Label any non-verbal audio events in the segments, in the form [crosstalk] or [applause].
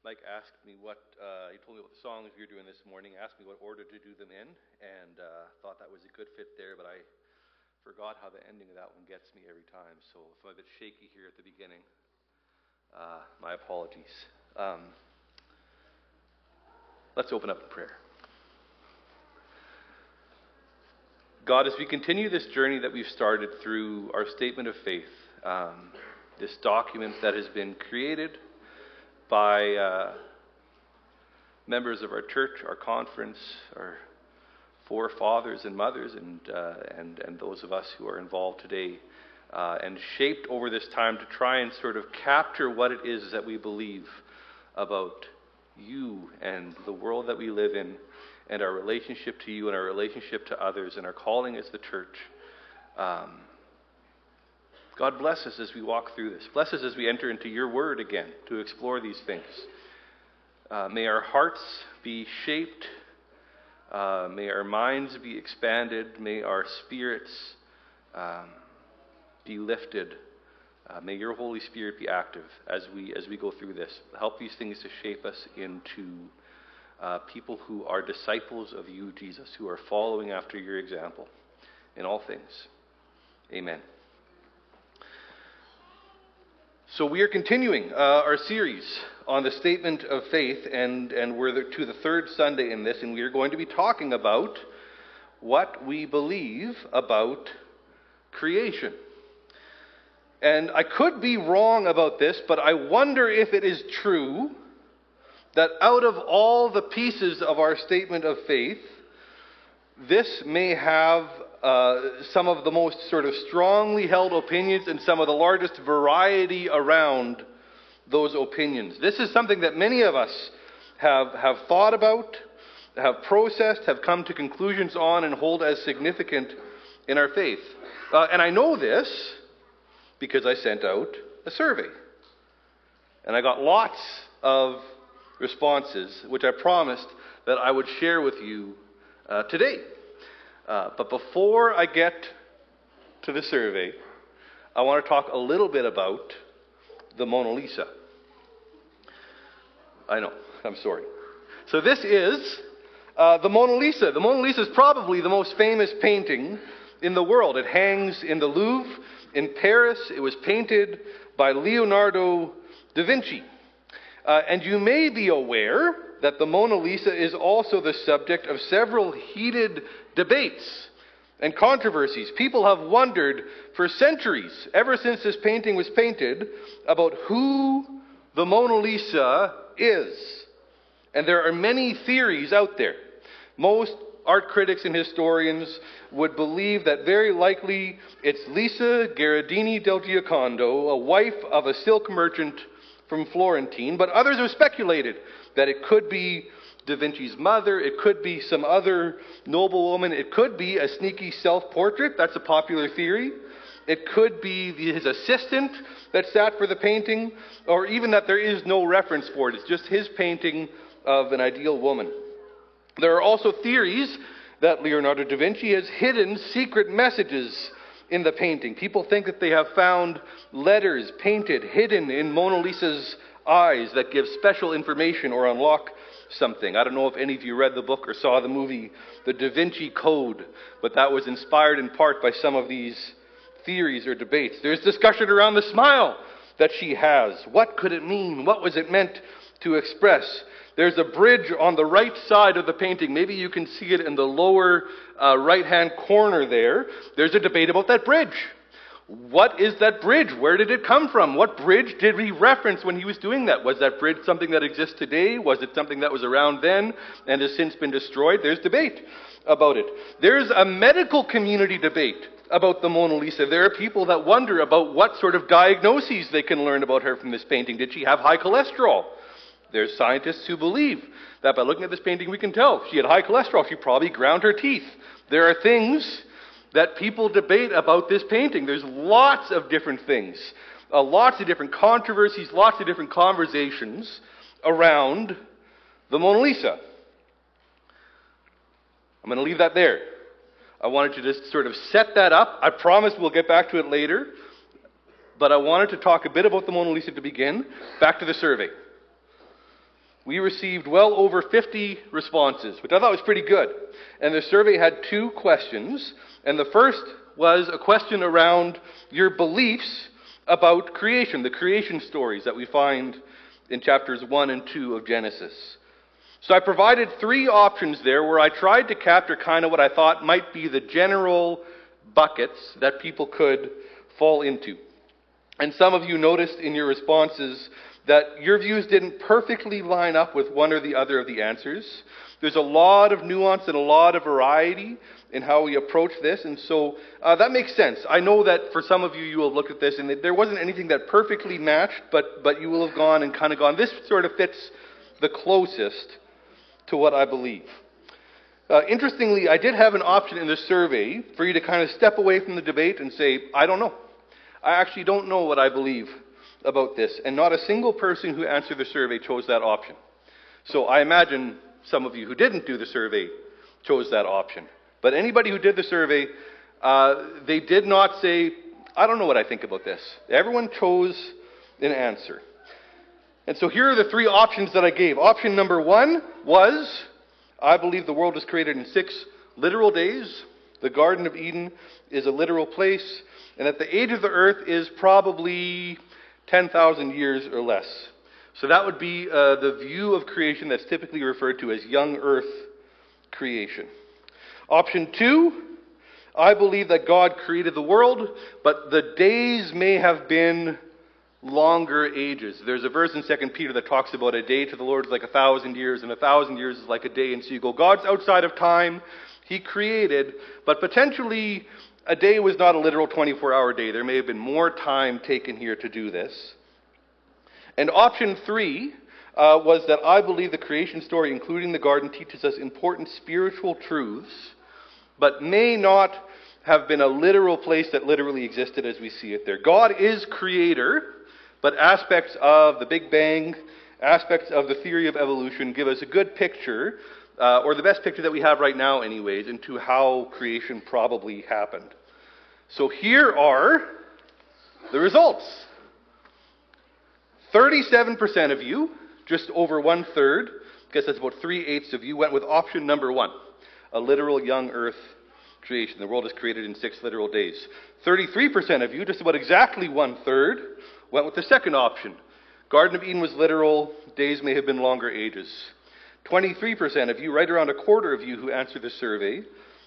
Mike asked me what, uh, he told me what songs we were doing this morning, asked me what order to do them in, and uh, thought that was a good fit there, but I forgot how the ending of that one gets me every time. So if I'm a bit shaky here at the beginning, uh, my apologies. Um, let's open up in prayer. God, as we continue this journey that we've started through our statement of faith, um, this document that has been created by uh, members of our church, our conference, our forefathers and mothers, and, uh, and, and those of us who are involved today, uh, and shaped over this time to try and sort of capture what it is that we believe about you and the world that we live in, and our relationship to you and our relationship to others, and our calling as the church. Um, God bless us as we walk through this. Bless us as we enter into your word again to explore these things. Uh, may our hearts be shaped. Uh, may our minds be expanded. May our spirits um, be lifted. Uh, may your Holy Spirit be active as we as we go through this. Help these things to shape us into uh, people who are disciples of you, Jesus, who are following after your example in all things. Amen. So, we are continuing uh, our series on the statement of faith, and, and we're to the third Sunday in this, and we are going to be talking about what we believe about creation. And I could be wrong about this, but I wonder if it is true that out of all the pieces of our statement of faith, this may have uh, some of the most sort of strongly held opinions and some of the largest variety around those opinions. This is something that many of us have, have thought about, have processed, have come to conclusions on, and hold as significant in our faith. Uh, and I know this because I sent out a survey. And I got lots of responses, which I promised that I would share with you uh, today. Uh, but before I get to the survey, I want to talk a little bit about the Mona Lisa. I know, I'm sorry. So, this is uh, the Mona Lisa. The Mona Lisa is probably the most famous painting in the world. It hangs in the Louvre in Paris. It was painted by Leonardo da Vinci. Uh, and you may be aware that the Mona Lisa is also the subject of several heated debates and controversies. People have wondered for centuries, ever since this painting was painted, about who the Mona Lisa is. And there are many theories out there. Most art critics and historians would believe that very likely it's Lisa Gherardini del Giocondo, a wife of a silk merchant from Florentine, but others have speculated that it could be Da Vinci's mother, it could be some other noblewoman, it could be a sneaky self portrait. That's a popular theory. It could be his assistant that sat for the painting, or even that there is no reference for it. It's just his painting of an ideal woman. There are also theories that Leonardo da Vinci has hidden secret messages in the painting. People think that they have found letters painted, hidden in Mona Lisa's eyes that give special information or unlock something. I don't know if any of you read the book or saw the movie The Da Vinci Code, but that was inspired in part by some of these theories or debates. There's discussion around the smile that she has. What could it mean? What was it meant to express? There's a bridge on the right side of the painting. Maybe you can see it in the lower uh, right hand corner there. There's a debate about that bridge. What is that bridge? Where did it come from? What bridge did he reference when he was doing that? Was that bridge something that exists today? Was it something that was around then and has since been destroyed? There's debate about it. There's a medical community debate about the Mona Lisa. There are people that wonder about what sort of diagnoses they can learn about her from this painting. Did she have high cholesterol? There's scientists who believe that by looking at this painting we can tell she had high cholesterol. She probably ground her teeth. There are things that people debate about this painting. There's lots of different things, uh, lots of different controversies, lots of different conversations around the Mona Lisa. I'm going to leave that there. I wanted to just sort of set that up. I promise we'll get back to it later. But I wanted to talk a bit about the Mona Lisa to begin. Back to the survey. We received well over 50 responses, which I thought was pretty good. And the survey had two questions. And the first was a question around your beliefs about creation, the creation stories that we find in chapters 1 and 2 of Genesis. So I provided three options there where I tried to capture kind of what I thought might be the general buckets that people could fall into. And some of you noticed in your responses that your views didn't perfectly line up with one or the other of the answers. There's a lot of nuance and a lot of variety in how we approach this, and so uh, that makes sense. I know that for some of you, you will have looked at this, and there wasn't anything that perfectly matched, but, but you will have gone and kind of gone, this sort of fits the closest to what I believe. Uh, interestingly, I did have an option in the survey for you to kind of step away from the debate and say, I don't know. I actually don't know what I believe about this, and not a single person who answered the survey chose that option. So I imagine some of you who didn't do the survey chose that option. But anybody who did the survey, uh, they did not say, I don't know what I think about this. Everyone chose an answer. And so here are the three options that I gave. Option number one was I believe the world was created in six literal days. The Garden of Eden is a literal place, and that the age of the earth is probably 10,000 years or less. So that would be uh, the view of creation that's typically referred to as young earth creation. Option two, I believe that God created the world, but the days may have been longer ages. There's a verse in 2 Peter that talks about a day to the Lord is like a thousand years, and a thousand years is like a day. And so you go, God's outside of time. He created, but potentially a day was not a literal 24 hour day. There may have been more time taken here to do this. And option three uh, was that I believe the creation story, including the garden, teaches us important spiritual truths, but may not have been a literal place that literally existed as we see it there. God is creator, but aspects of the Big Bang, aspects of the theory of evolution give us a good picture, uh, or the best picture that we have right now, anyways, into how creation probably happened. So here are the results 37% of you, just over one third, I guess that's about three eighths of you, went with option number one a literal young earth creation. The world is created in six literal days. 33% of you, just about exactly one third, went with the second option. Garden of Eden was literal, days may have been longer ages. 23% of you, right around a quarter of you who answered the survey,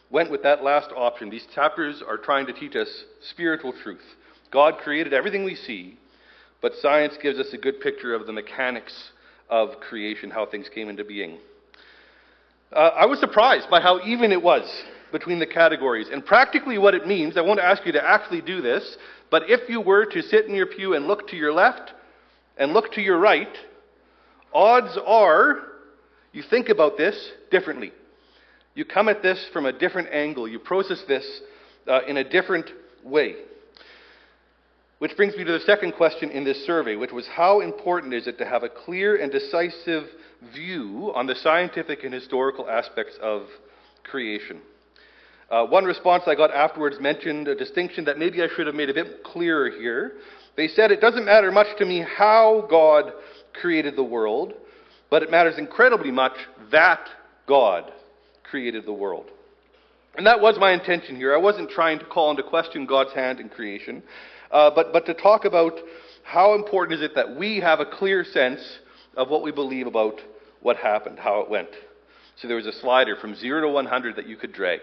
went with that last option. These chapters are trying to teach us spiritual truth. God created everything we see, but science gives us a good picture of the mechanics of creation, how things came into being. Uh, I was surprised by how even it was between the categories. And practically what it means, I won't ask you to actually do this, but if you were to sit in your pew and look to your left and look to your right, odds are you think about this differently. You come at this from a different angle. You process this uh, in a different way. Which brings me to the second question in this survey, which was how important is it to have a clear and decisive view on the scientific and historical aspects of creation? Uh, one response I got afterwards mentioned a distinction that maybe I should have made a bit clearer here. They said, It doesn't matter much to me how God created the world, but it matters incredibly much that God created the world. And that was my intention here. I wasn't trying to call into question God's hand in creation, uh, but, but to talk about how important is it that we have a clear sense of what we believe about what happened, how it went. So there was a slider from 0 to 100 that you could drag.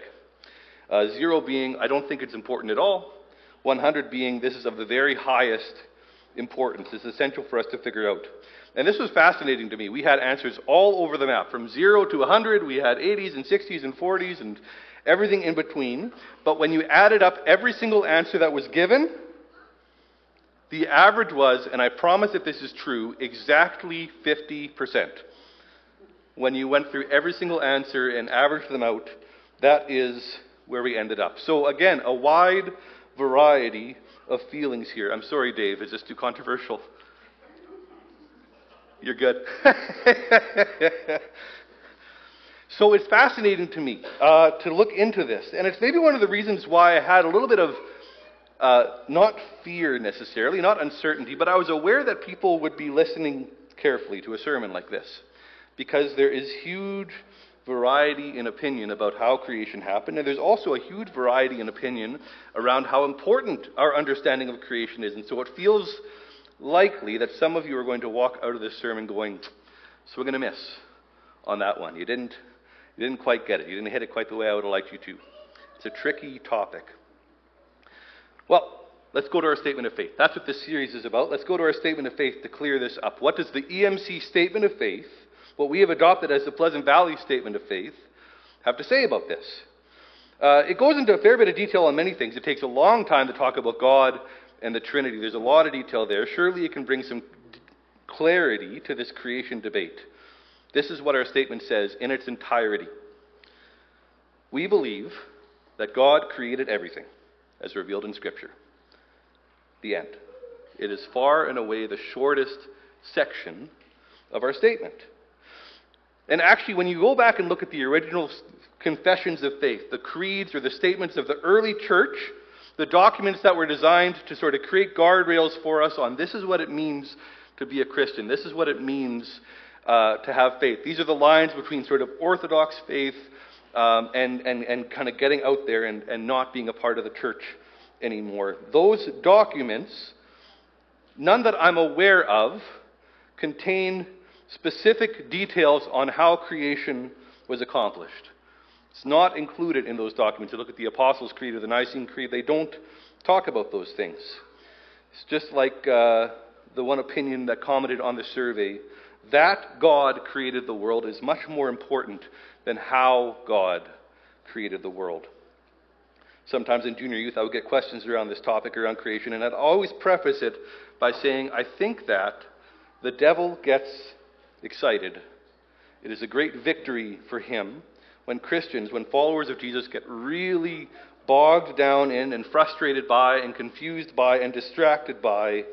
Uh, 0 being, I don't think it's important at all. 100 being, this is of the very highest importance. It's essential for us to figure out. And this was fascinating to me. We had answers all over the map, from 0 to 100. We had 80s and 60s and 40s and everything in between. But when you added up every single answer that was given, the average was, and I promise that this is true, exactly 50%. When you went through every single answer and averaged them out, that is where we ended up. So, again, a wide variety of feelings here. I'm sorry, Dave, is this too controversial? You're good. [laughs] so it's fascinating to me uh, to look into this. And it's maybe one of the reasons why I had a little bit of uh, not fear necessarily, not uncertainty, but I was aware that people would be listening carefully to a sermon like this. because there is huge variety in opinion about how creation happened, and there's also a huge variety in opinion around how important our understanding of creation is. And so it feels likely that some of you are going to walk out of this sermon going, So we're going to miss on that one. You didn't, you didn't quite get it. You didn't hit it quite the way I would have liked you to. It's a tricky topic. Well, let's go to our statement of faith. That's what this series is about. Let's go to our statement of faith to clear this up. What does the EMC statement of faith, what we have adopted as the Pleasant Valley statement of faith, have to say about this? Uh, it goes into a fair bit of detail on many things. It takes a long time to talk about God and the Trinity. There's a lot of detail there. Surely it can bring some clarity to this creation debate. This is what our statement says in its entirety. We believe that God created everything, as revealed in Scripture. The end. It is far and away the shortest section of our statement. And actually, when you go back and look at the original confessions of faith, the creeds or the statements of the early church, the documents that were designed to sort of create guardrails for us on this is what it means to be a Christian, this is what it means uh, to have faith. These are the lines between sort of orthodox faith um, and, and, and kind of getting out there and, and not being a part of the church anymore. Those documents, none that I'm aware of, contain specific details on how creation was accomplished. It's not included in those documents. You look at the Apostles' Creed or the Nicene Creed, they don't talk about those things. It's just like uh, the one opinion that commented on the survey that God created the world is much more important than how God created the world. Sometimes in junior youth, I would get questions around this topic around creation, and I'd always preface it by saying, I think that the devil gets excited. It is a great victory for him when Christians, when followers of Jesus get really bogged down in and frustrated by and confused by and distracted by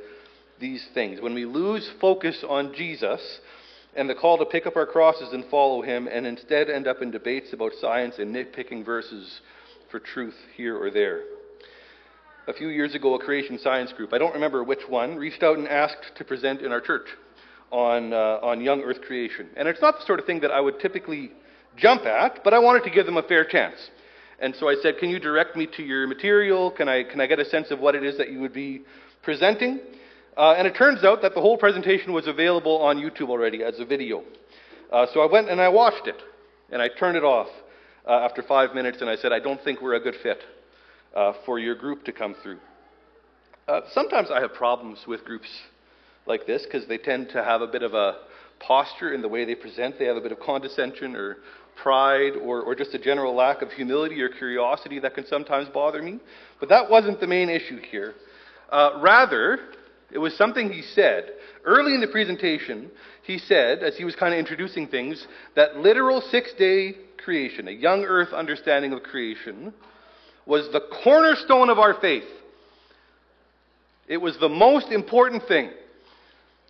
these things. When we lose focus on Jesus and the call to pick up our crosses and follow him, and instead end up in debates about science and nitpicking verses for truth here or there. A few years ago, a creation science group, I don't remember which one, reached out and asked to present in our church on, uh, on young earth creation. And it's not the sort of thing that I would typically jump at, but I wanted to give them a fair chance. And so I said, Can you direct me to your material? Can I, can I get a sense of what it is that you would be presenting? Uh, and it turns out that the whole presentation was available on YouTube already as a video. Uh, so I went and I watched it, and I turned it off uh, after five minutes, and I said, I don't think we're a good fit uh, for your group to come through. Uh, sometimes I have problems with groups like this because they tend to have a bit of a posture in the way they present. They have a bit of condescension or pride or, or just a general lack of humility or curiosity that can sometimes bother me. But that wasn't the main issue here. Uh, rather, it was something he said. Early in the presentation, he said, as he was kind of introducing things, that literal six day creation, a young earth understanding of creation, was the cornerstone of our faith. It was the most important thing.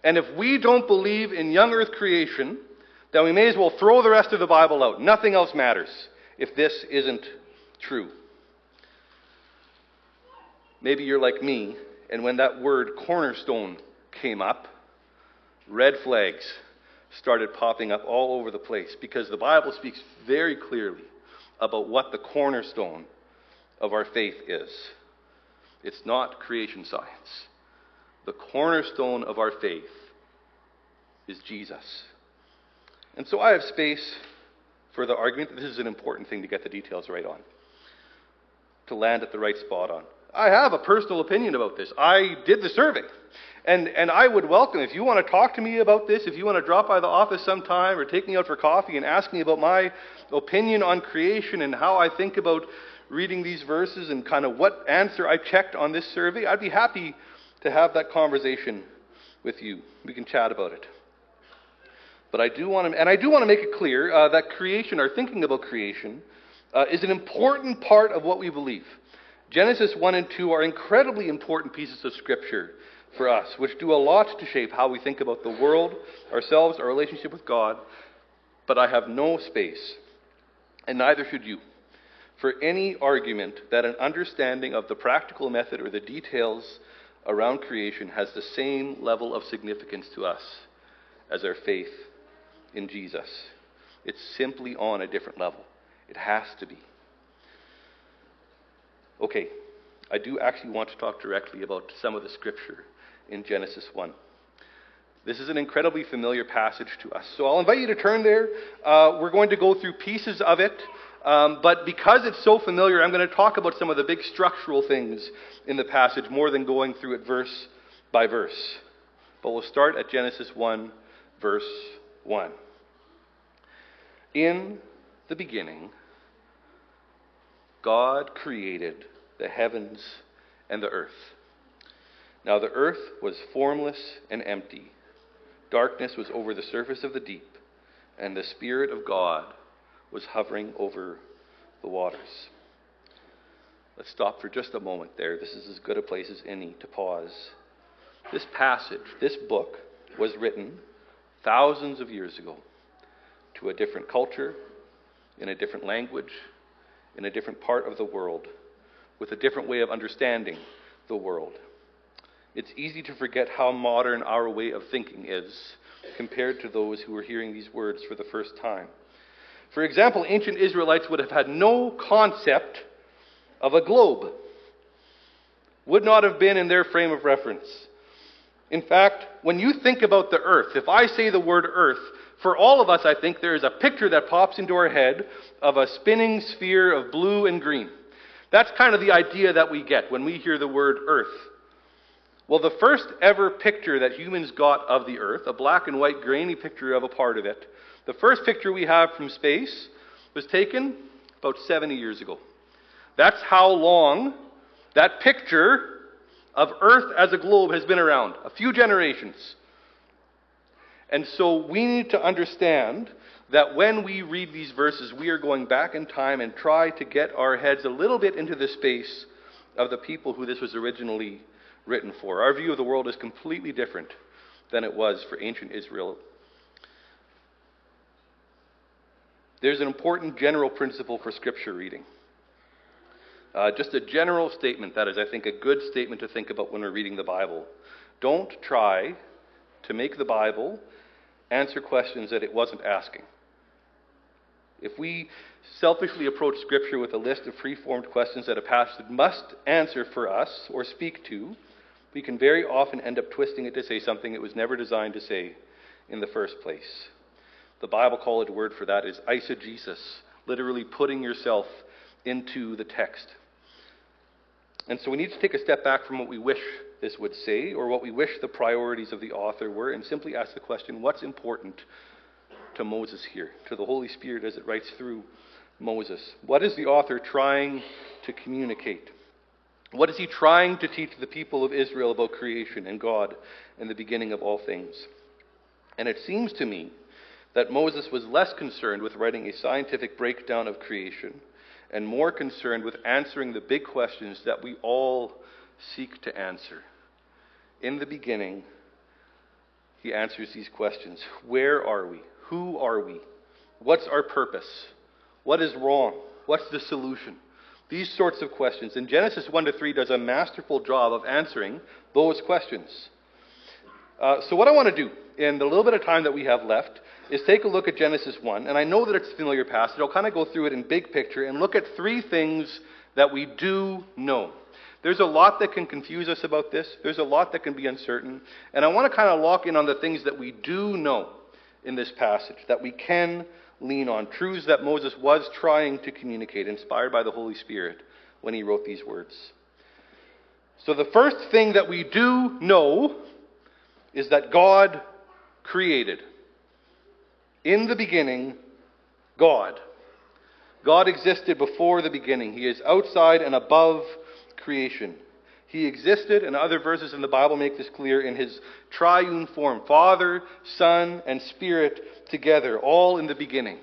And if we don't believe in young earth creation, then we may as well throw the rest of the Bible out. Nothing else matters if this isn't true. Maybe you're like me and when that word cornerstone came up, red flags started popping up all over the place because the Bible speaks very clearly about what the cornerstone of our faith is. It's not creation science. The cornerstone of our faith is Jesus. And so I have space for the argument that this is an important thing to get the details right on, to land at the right spot on. I have a personal opinion about this. I did the survey. And, and I would welcome, if you want to talk to me about this, if you want to drop by the office sometime or take me out for coffee and ask me about my opinion on creation and how I think about reading these verses and kind of what answer I checked on this survey, I'd be happy to have that conversation with you. We can chat about it. But I do want to, and I do want to make it clear uh, that creation, or thinking about creation, uh, is an important part of what we believe. Genesis 1 and 2 are incredibly important pieces of Scripture for us, which do a lot to shape how we think about the world, ourselves, our relationship with God. But I have no space, and neither should you, for any argument that an understanding of the practical method or the details around creation has the same level of significance to us as our faith in Jesus. It's simply on a different level. It has to be. Okay, I do actually want to talk directly about some of the scripture in Genesis 1. This is an incredibly familiar passage to us. So I'll invite you to turn there. Uh, we're going to go through pieces of it. Um, but because it's so familiar, I'm going to talk about some of the big structural things in the passage more than going through it verse by verse. But we'll start at Genesis 1, verse 1. In the beginning, God created the heavens and the earth. Now the earth was formless and empty. Darkness was over the surface of the deep, and the Spirit of God was hovering over the waters. Let's stop for just a moment there. This is as good a place as any to pause. This passage, this book, was written thousands of years ago to a different culture, in a different language, in a different part of the world, with a different way of understanding the world. It's easy to forget how modern our way of thinking is compared to those who are hearing these words for the first time. For example, ancient Israelites would have had no concept of a globe, would not have been in their frame of reference. In fact, when you think about the earth, if I say the word earth, for all of us, I think there is a picture that pops into our head of a spinning sphere of blue and green. That's kind of the idea that we get when we hear the word earth. Well, the first ever picture that humans got of the earth, a black and white grainy picture of a part of it, the first picture we have from space was taken about 70 years ago. That's how long that picture of Earth as a globe has been around a few generations. And so we need to understand that when we read these verses, we are going back in time and try to get our heads a little bit into the space of the people who this was originally written for. Our view of the world is completely different than it was for ancient Israel. There's an important general principle for scripture reading. Uh, just a general statement that is, I think, a good statement to think about when we're reading the Bible. Don't try to make the Bible answer questions that it wasn't asking. If we selfishly approach Scripture with a list of free-formed questions that a passage must answer for us or speak to, we can very often end up twisting it to say something it was never designed to say in the first place. The Bible college word for that is eisegesis, literally putting yourself into the text. And so we need to take a step back from what we wish this would say or what we wish the priorities of the author were and simply ask the question what's important to Moses here, to the Holy Spirit as it writes through Moses? What is the author trying to communicate? What is he trying to teach the people of Israel about creation and God and the beginning of all things? And it seems to me that Moses was less concerned with writing a scientific breakdown of creation and more concerned with answering the big questions that we all seek to answer. In the beginning, he answers these questions Where are we? Who are we? What's our purpose? What is wrong? What's the solution? These sorts of questions. And Genesis 1 to 3 does a masterful job of answering those questions. Uh, so, what I want to do in the little bit of time that we have left is take a look at Genesis 1. And I know that it's a familiar passage. I'll kind of go through it in big picture and look at three things that we do know. There's a lot that can confuse us about this, there's a lot that can be uncertain. And I want to kind of lock in on the things that we do know in this passage, that we can lean on, truths that Moses was trying to communicate, inspired by the Holy Spirit when he wrote these words. So, the first thing that we do know is that God created. In the beginning, God. God existed before the beginning. He is outside and above creation. He existed, and other verses in the Bible make this clear, in his triune form Father, Son, and Spirit together, all in the beginning.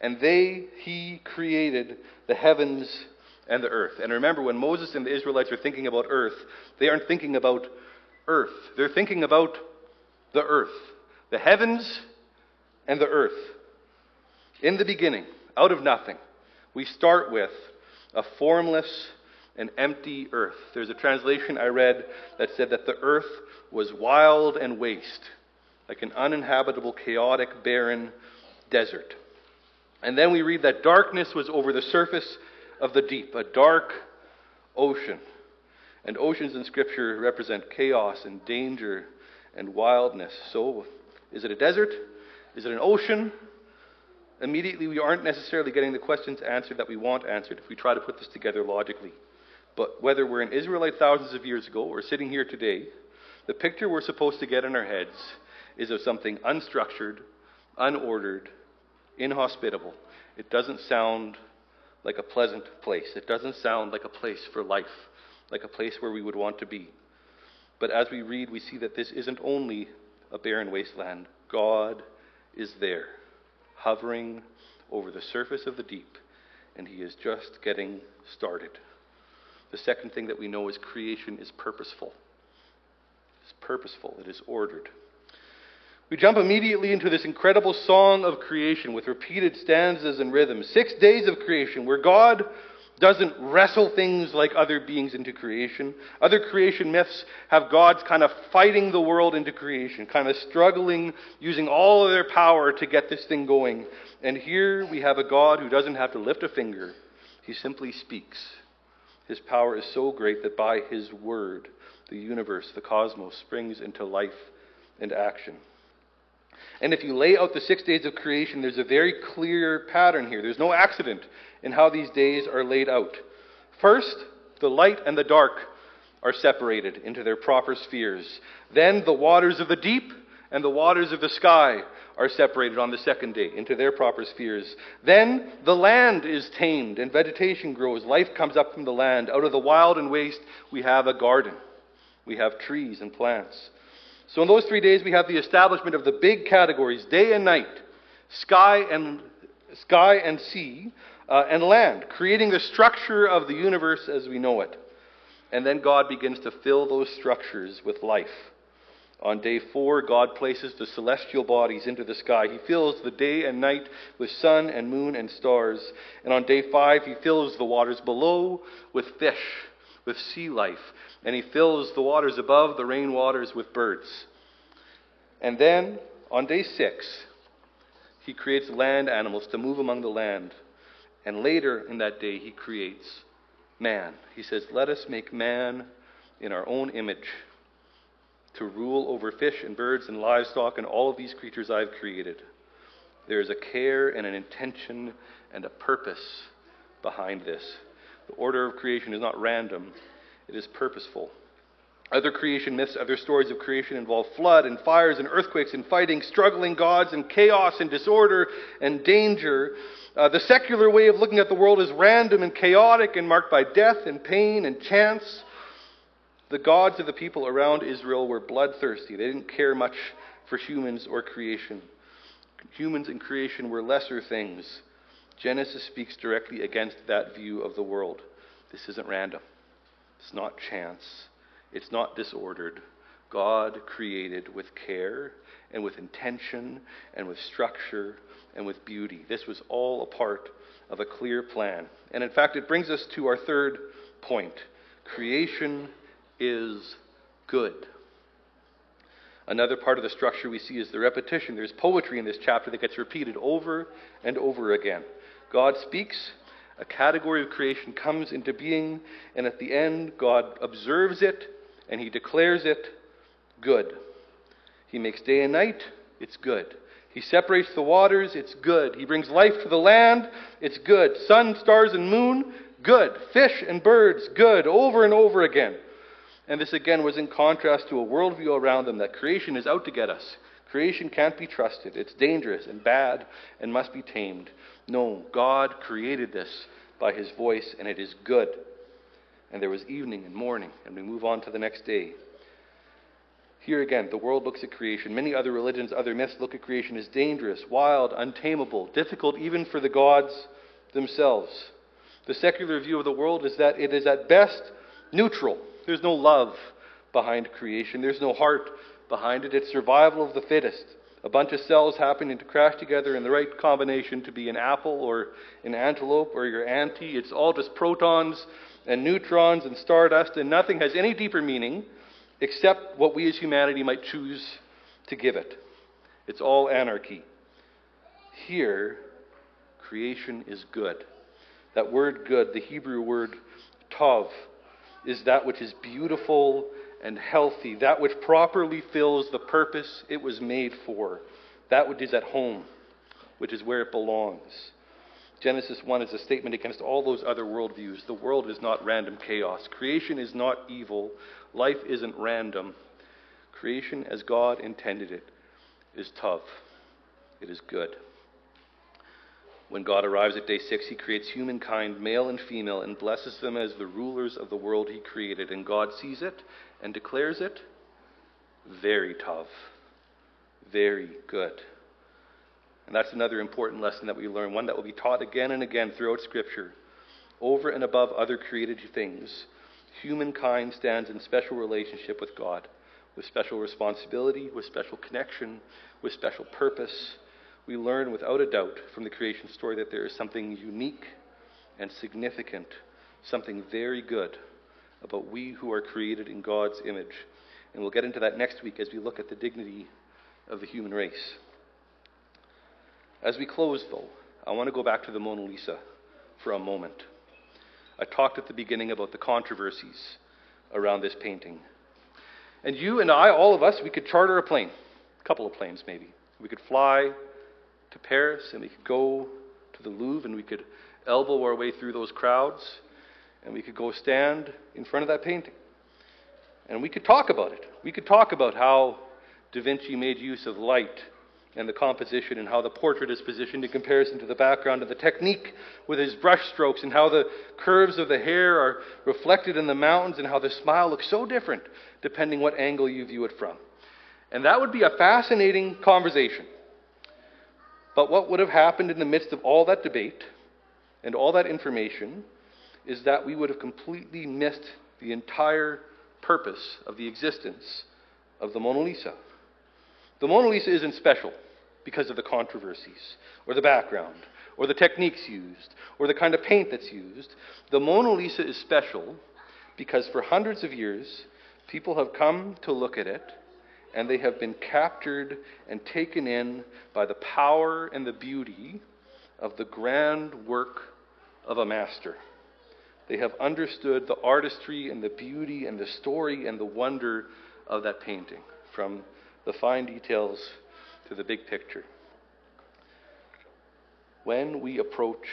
And they, he created the heavens and the earth. And remember, when Moses and the Israelites are thinking about earth, they aren't thinking about earth. They're thinking about the earth. The heavens and the earth. In the beginning, out of nothing, we start with a formless and empty earth. There's a translation I read that said that the earth was wild and waste. like an uninhabitable, chaotic, barren desert. And then we read that darkness was over the surface of the deep, a dark ocean. And oceans in Scripture represent chaos and danger and wildness. So, is it a desert? Is it an ocean? Immediately, we aren't necessarily getting the questions answered that we want answered if we try to put this together logically. But whether we're an Israelite thousands of years ago or sitting here today, the picture we're supposed to get in our heads is of something unstructured, unordered, inhospitable. It doesn't sound like a pleasant place. It doesn't sound like a place for life, like a place where we would want to be. But as we read, we see that this isn't only a barren wasteland. God is there, hovering over the surface of the deep, and He is just getting started. The second thing that we know is creation is purposeful. It's purposeful, it is ordered. We jump immediately into this incredible song of creation with repeated stanzas and rhythms. Six days of creation, where God doesn't wrestle things like other beings into creation. Other creation myths have gods kind of fighting the world into creation, kind of struggling, using all of their power to get this thing going. And here we have a God who doesn't have to lift a finger, he simply speaks. His power is so great that by his word, the universe, the cosmos, springs into life and action. And if you lay out the six days of creation, there's a very clear pattern here. There's no accident in how these days are laid out. First, the light and the dark are separated into their proper spheres. Then the waters of the deep and the waters of the sky are separated on the second day into their proper spheres. Then the land is tamed and vegetation grows. Life comes up from the land. Out of the wild and waste, we have a garden. We have trees and plants. So in those three days, we have the establishment of the big categories day and night, sky and, sky and sea, uh, and land, creating the structure of the universe as we know it. And then God begins to fill those structures with life. On day four, God places the celestial bodies into the sky. He fills the day and night with sun and moon and stars. And on day five, He fills the waters below with fish, with sea life. And He fills the waters above, the rain waters, with birds. And then, on day six, He creates land animals to move among the land. And later in that day, He creates man. He says, Let us make man in our own image to rule over fish and birds and livestock and all of these creatures I've created. There is a care and an intention and a purpose behind this. The order of creation is not random, it is purposeful. Other creation myths, other stories of creation involve flood and fires and earthquakes and fighting, struggling gods and chaos and disorder and danger. Uh, the secular way of looking at the world is random and chaotic and marked by death and pain and chance. The gods of the people around Israel were bloodthirsty. They didn't care much for humans or creation. Humans and creation were lesser things. Genesis speaks directly against that view of the world. This isn't random, it's not chance, it's not disordered. God created with care and with intention and with structure and with beauty. This was all a part of a clear plan. And in fact, it brings us to our third point creation is good. Another part of the structure we see is the repetition. There's poetry in this chapter that gets repeated over and over again. God speaks, a category of creation comes into being, and at the end, God observes it and he declares it good. He makes day and night, it's good. He separates the waters, it's good. He brings life to the land, it's good. Sun, stars, and moon, good. Fish and birds, good. Over and over again. And this again was in contrast to a worldview around them that creation is out to get us. Creation can't be trusted. It's dangerous and bad and must be tamed. No, God created this by his voice, and it is good. And there was evening and morning, and we move on to the next day. Here again, the world looks at creation. Many other religions, other myths look at creation as dangerous, wild, untamable, difficult even for the gods themselves. The secular view of the world is that it is at best neutral. There's no love behind creation, there's no heart behind it. It's survival of the fittest. A bunch of cells happening to crash together in the right combination to be an apple or an antelope or your auntie. It's all just protons and neutrons and stardust, and nothing has any deeper meaning except what we as humanity might choose to give it. It's all anarchy. Here, creation is good. That word good, the Hebrew word tov, is that which is beautiful and healthy, that which properly fills the purpose it was made for, that which is at home, which is where it belongs. Genesis 1 is a statement against all those other worldviews. The world is not random chaos. Creation is not evil. Life isn't random. Creation, as God intended it, is tov. It is good. When God arrives at day six, he creates humankind, male and female, and blesses them as the rulers of the world he created. And God sees it and declares it very tov, very good. And that's another important lesson that we learn, one that will be taught again and again throughout Scripture. Over and above other created things, humankind stands in special relationship with God, with special responsibility, with special connection, with special purpose we learn without a doubt from the creation story that there is something unique and significant, something very good about we who are created in God's image. And we'll get into that next week as we look at the dignity of the human race. As we close, though, I want to go back to the Mona Lisa for a moment. I talked at the beginning about the controversies around this painting. And you and I, all of us, we could charter a plane, a couple of planes maybe. We could fly to Paris and we could go to the Louvre and we could elbow our way through those crowds and we could go stand in front of that painting. And we could talk about it. We could talk about how Da Vinci made use of light and the composition and how the portrait is positioned in comparison to the background and the technique with his brush strokes and how the curves of the hair are reflected in the mountains and how the smile looks so different depending what angle you view it from. And that would be a fascinating conversation. But what would have happened in the midst of all that debate and all that information is that we would have completely missed the entire purpose of the existence of the Mona Lisa. The Mona Lisa isn't special because of the controversies or the background or the techniques used or the kind of paint that's used. The Mona Lisa is special because for hundreds of years, people have come to look at it and they have been captured and taken in by the power and the beauty of the grand work of a master. They have understood the artistry and the beauty and the story and the wonder of that painting, from the fine details to the big picture. When we approach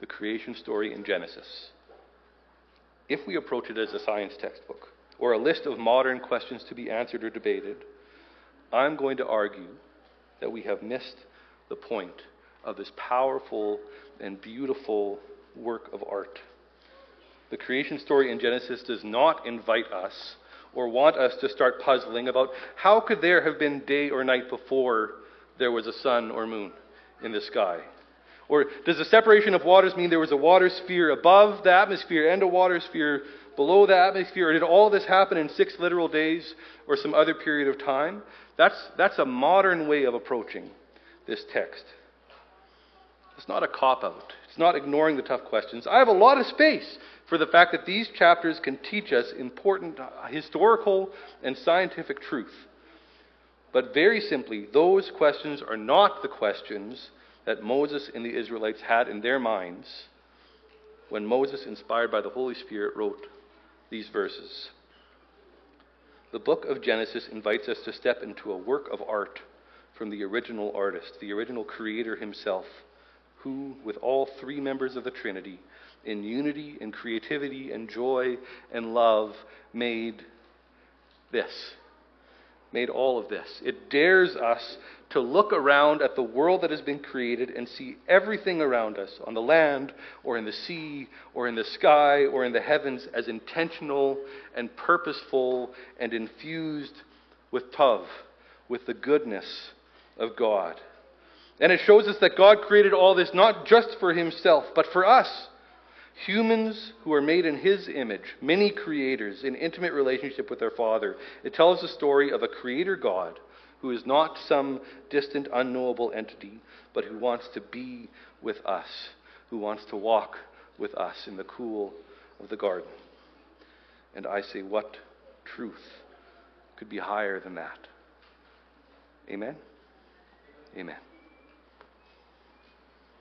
the creation story in Genesis, if we approach it as a science textbook, or a list of modern questions to be answered or debated, I'm going to argue that we have missed the point of this powerful and beautiful work of art. The creation story in Genesis does not invite us or want us to start puzzling about how could there have been day or night before there was a sun or moon in the sky? Or does the separation of waters mean there was a water sphere above the atmosphere and a water sphere below the atmosphere? Or did all this happen in six literal days or some other period of time? That's, that's a modern way of approaching this text. It's not a cop out, it's not ignoring the tough questions. I have a lot of space for the fact that these chapters can teach us important historical and scientific truth. But very simply, those questions are not the questions that Moses and the Israelites had in their minds when Moses, inspired by the Holy Spirit, wrote these verses. The book of Genesis invites us to step into a work of art from the original artist, the original creator himself, who, with all three members of the Trinity, in unity and creativity and joy and love, made this. Made all of this. It dares us to look around at the world that has been created and see everything around us, on the land, or in the sea, or in the sky, or in the heavens, as intentional and purposeful and infused with tov, with the goodness of God. And it shows us that God created all this not just for Himself, but for us. Humans who are made in His image, many creators in intimate relationship with their Father. It tells the story of a creator God who is not some distant, unknowable entity, but who wants to be with us, who wants to walk with us in the cool of the garden. And I say, what truth could be higher than that? Amen? Amen.